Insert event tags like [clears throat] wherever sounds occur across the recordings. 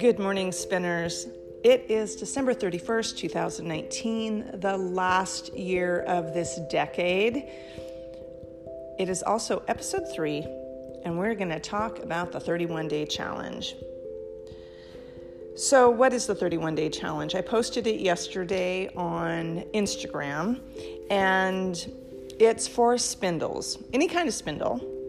Good morning, spinners. It is December 31st, 2019, the last year of this decade. It is also episode three, and we're going to talk about the 31 day challenge. So, what is the 31 day challenge? I posted it yesterday on Instagram, and it's for spindles, any kind of spindle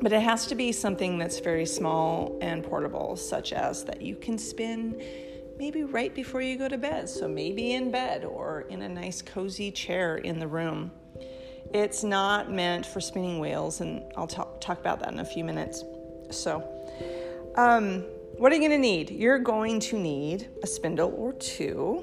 but it has to be something that's very small and portable, such as that you can spin maybe right before you go to bed. So maybe in bed or in a nice cozy chair in the room. It's not meant for spinning wheels, and I'll talk, talk about that in a few minutes. So, um, what are you going to need? You're going to need a spindle or two,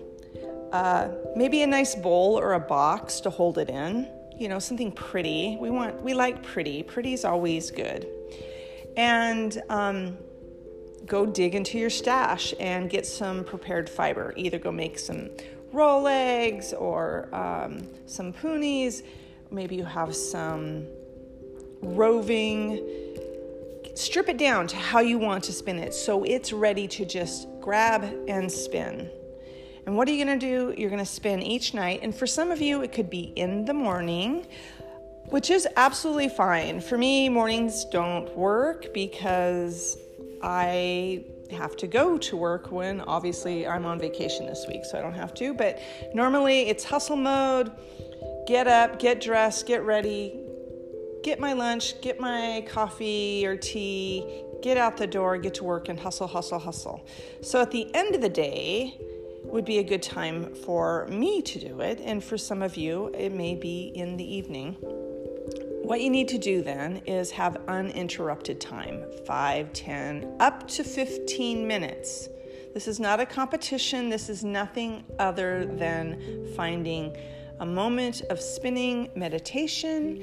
uh, maybe a nice bowl or a box to hold it in you know, something pretty. We want, we like pretty. Pretty is always good. And um, go dig into your stash and get some prepared fiber. Either go make some rolags or um, some punis. Maybe you have some roving. Strip it down to how you want to spin it so it's ready to just grab and spin. And what are you going to do? You're going to spin each night. And for some of you, it could be in the morning, which is absolutely fine. For me, mornings don't work because I have to go to work when obviously I'm on vacation this week, so I don't have to. But normally it's hustle mode get up, get dressed, get ready, get my lunch, get my coffee or tea, get out the door, get to work, and hustle, hustle, hustle. So at the end of the day, would be a good time for me to do it, and for some of you, it may be in the evening. What you need to do then is have uninterrupted time 5, 10, up to 15 minutes. This is not a competition, this is nothing other than finding a moment of spinning meditation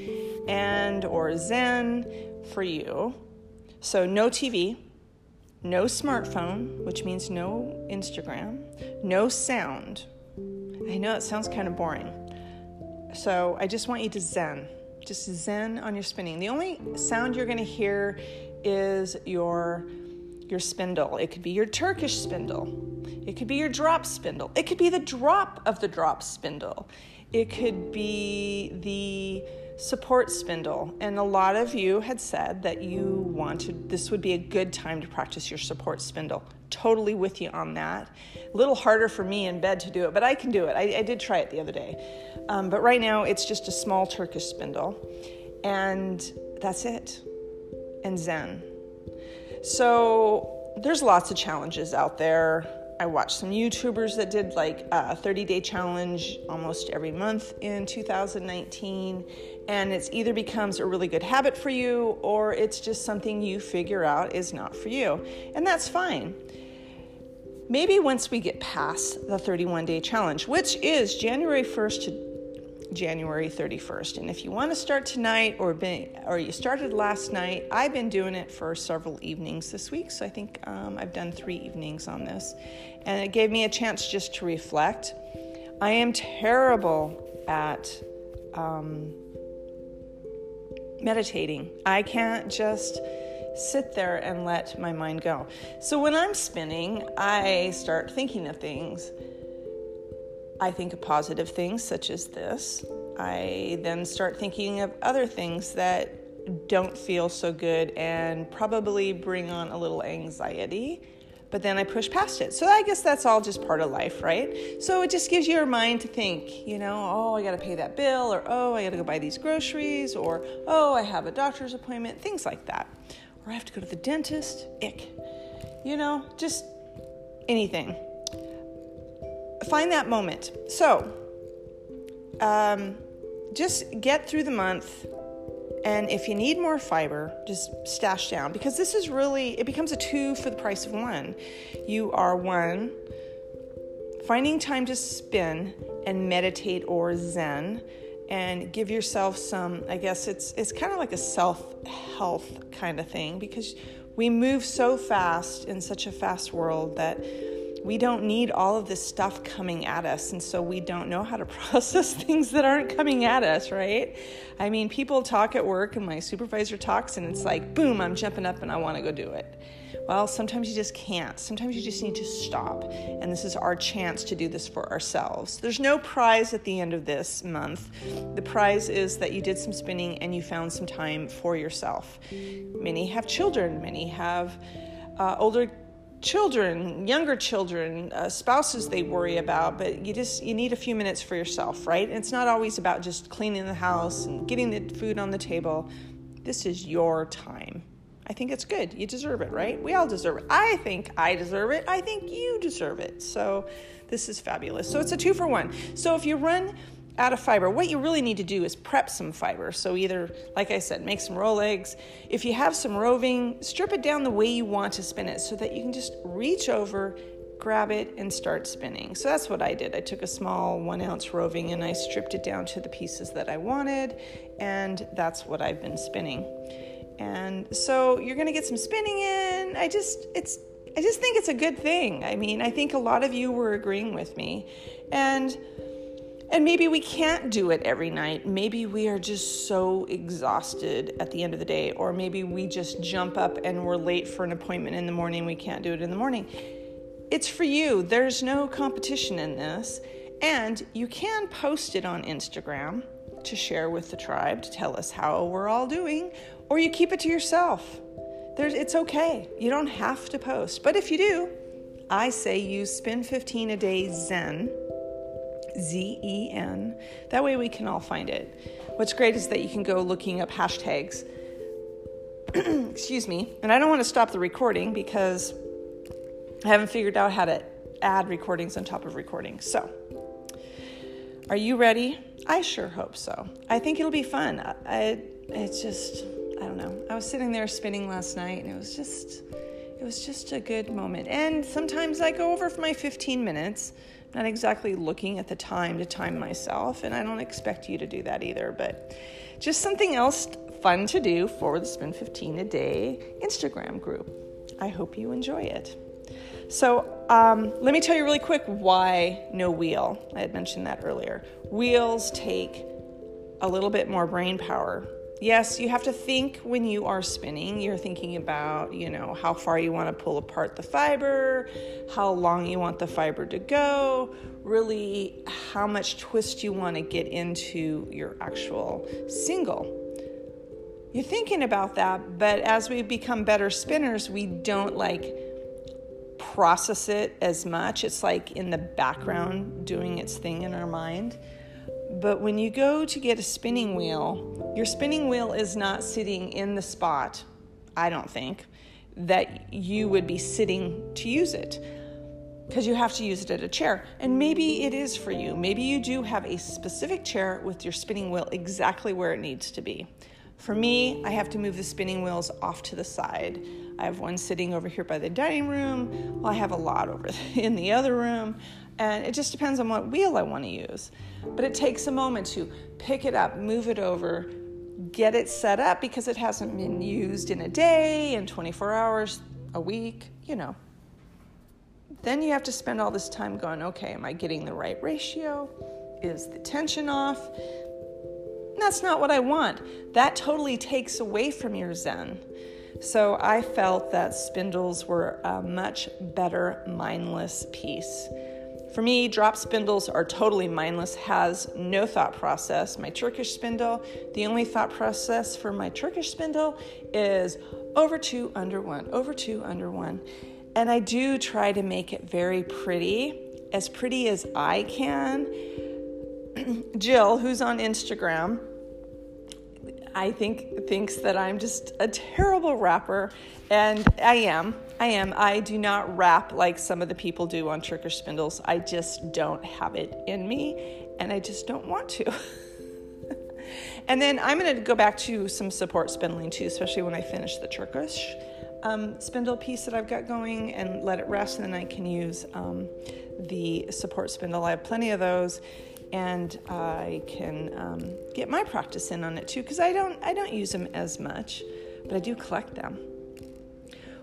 and or zen for you. So no TV, no smartphone, which means no Instagram, no sound. I know it sounds kind of boring. So I just want you to zen. Just zen on your spinning. The only sound you're going to hear is your your spindle. It could be your Turkish spindle. It could be your drop spindle. It could be the drop of the drop spindle. It could be the support spindle. And a lot of you had said that you wanted this would be a good time to practice your support spindle. Totally with you on that. A little harder for me in bed to do it, but I can do it. I, I did try it the other day. Um, but right now it's just a small Turkish spindle. And that's it. And Zen. So there's lots of challenges out there. I watched some YouTubers that did like a 30 day challenge almost every month in 2019 and it's either becomes a really good habit for you or it's just something you figure out is not for you. And that's fine. Maybe once we get past the 31 day challenge, which is January 1st to January 31st. And if you want to start tonight or been, or you started last night, I've been doing it for several evenings this week. So I think um, I've done three evenings on this. And it gave me a chance just to reflect. I am terrible at um, meditating. I can't just sit there and let my mind go. So when I'm spinning, I start thinking of things. I think of positive things such as this. I then start thinking of other things that don't feel so good and probably bring on a little anxiety but then I push past it. So I guess that's all just part of life, right? So it just gives your mind to think, you know, oh, I got to pay that bill, or oh, I got to go buy these groceries, or oh, I have a doctor's appointment, things like that. Or I have to go to the dentist, ick. You know, just anything. Find that moment. So, um, just get through the month and if you need more fiber, just stash down because this is really, it becomes a two for the price of one. You are one, finding time to spin and meditate or zen and give yourself some i guess it's it's kind of like a self health kind of thing because we move so fast in such a fast world that we don't need all of this stuff coming at us. And so we don't know how to [laughs] process things that aren't coming at us, right? I mean, people talk at work, and my supervisor talks, and it's like, boom, I'm jumping up and I want to go do it. Well, sometimes you just can't. Sometimes you just need to stop. And this is our chance to do this for ourselves. There's no prize at the end of this month. The prize is that you did some spinning and you found some time for yourself. Many have children, many have uh, older children, younger children, uh, spouses they worry about, but you just you need a few minutes for yourself, right? And it's not always about just cleaning the house and getting the food on the table. This is your time. I think it's good. You deserve it, right? We all deserve it. I think I deserve it. I think you deserve it. So this is fabulous. So it's a two for one. So if you run out of fiber, what you really need to do is prep some fiber. So, either, like I said, make some rolags. If you have some roving, strip it down the way you want to spin it so that you can just reach over, grab it, and start spinning. So, that's what I did. I took a small one ounce roving and I stripped it down to the pieces that I wanted, and that's what I've been spinning. And so, you're to get some spinning in. I just, it's, I just think it's a good thing. I mean, I think a lot of you were agreeing with me. And and maybe we can't do it every night. Maybe we are just so exhausted at the end of the day, or maybe we just jump up and we're late for an appointment in the morning. We can't do it in the morning. It's for you. There's no competition in this. And you can post it on Instagram to share with the tribe to tell us how we're all doing, or you keep it to yourself. There's, it's okay. You don't have to post. But if you do, I say use Spin 15 a day Zen Z E N. That way we can all find it. What's great is that you can go looking up hashtags. [clears throat] Excuse me. And I don't want to stop the recording because I haven't figured out how to add recordings on top of recordings. So, are you ready? I sure hope so. I think it'll be fun. I, it's just, I don't know. I was sitting there spinning last night and it was just, it was just a good moment. And sometimes I go over for my 15 minutes not exactly looking at the time to time myself, and I don't expect you to do that either, but just something else fun to do for the Spin 15 a Day Instagram group. I hope you enjoy it. So, um, let me tell you really quick why no wheel. I had mentioned that earlier. Wheels take a little bit more brain power yes, you have to think when you are spinning. You're thinking about, you know, how far you want to pull apart the fiber, how long you want the fiber to go, really how much twist you want to get into your actual single. You're thinking about that, but as we become better spinners, we don't like process it as much. It's like in the background doing its thing in our mind. But when you go to get a spinning wheel, your spinning wheel is not sitting in the spot, I don't think, that you would be sitting to use it because you have to use it at a chair. And maybe it is for you. Maybe you do have a specific chair with your spinning wheel exactly where it needs to be. For me, I have to move the spinning wheels off to the side. I have one sitting over here by the dining room. Well, I have a lot over [laughs] in the other room. And it just depends on what wheel I want to use. But it takes a moment to pick it up, move it over, get it set up because it hasn't been used in a day, in 24 hours, a week, you know. Then you have to spend all this time going, okay, am I getting the right ratio? Is the tension off? That's not what I want. That totally takes away from your Zen. So I felt that spindles were a much better mindless piece. For me, drop spindles are totally mindless, has no thought process. My Turkish spindle, the only thought process for my Turkish spindle is over two, under one, over two, under one. And I do try to make it very pretty, as pretty as I can. [clears throat] Jill, who's on Instagram, I think thinks that I'm just a terrible wrapper, and I am. I am. I do not wrap like some of the people do on Turkish spindles. I just don't have it in me, and I just don't want to. [laughs] and then I'm going to go back to some support spindling too, especially when I finish the Turkish um, spindle piece that I've got going and let it rest, and then I can use um, the support spindle. I have plenty of those and I can um, get my practice in on it too because I don't I don't use them as much, but I do collect them.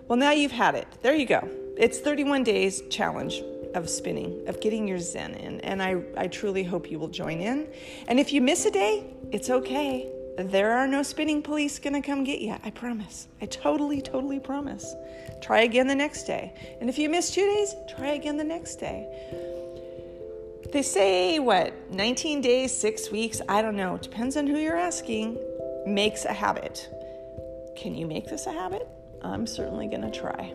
Well, now you've had it. There you go. it's 31 days challenge of spinning, of getting your Zen in. And I, I truly hope you will join in. And if you miss a day, it's okay. There are no spinning police gonna come get you. I promise. I totally, totally promise. Try again the next day. And if you miss two days, try again the next day. They say, what, 19 days, six weeks, I don't know, depends on who you're asking, makes a habit. Can you make this a habit? I'm certainly gonna try.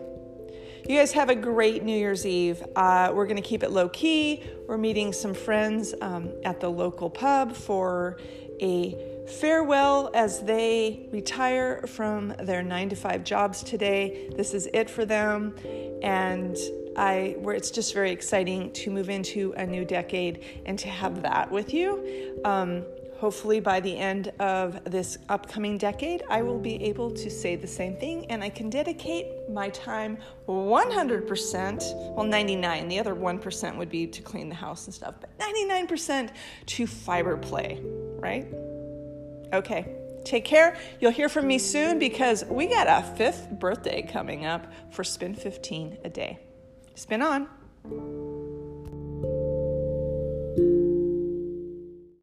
You guys have a great New Year's Eve. Uh, we're going to keep it low key. We're meeting some friends um, at the local pub for a farewell as they retire from their nine to five jobs today. This is it for them. And I, where it's just very exciting to move into a new decade and to have that with you. Um, Hopefully, by the end of this upcoming decade, I will be able to say the same thing and I can dedicate my time 100%, well, 99, the other 1% would be to clean the house and stuff, but 99% to fiber play, right? Okay, take care. You'll hear from me soon because we got a fifth birthday coming up for Spin 15 a day. Spin on.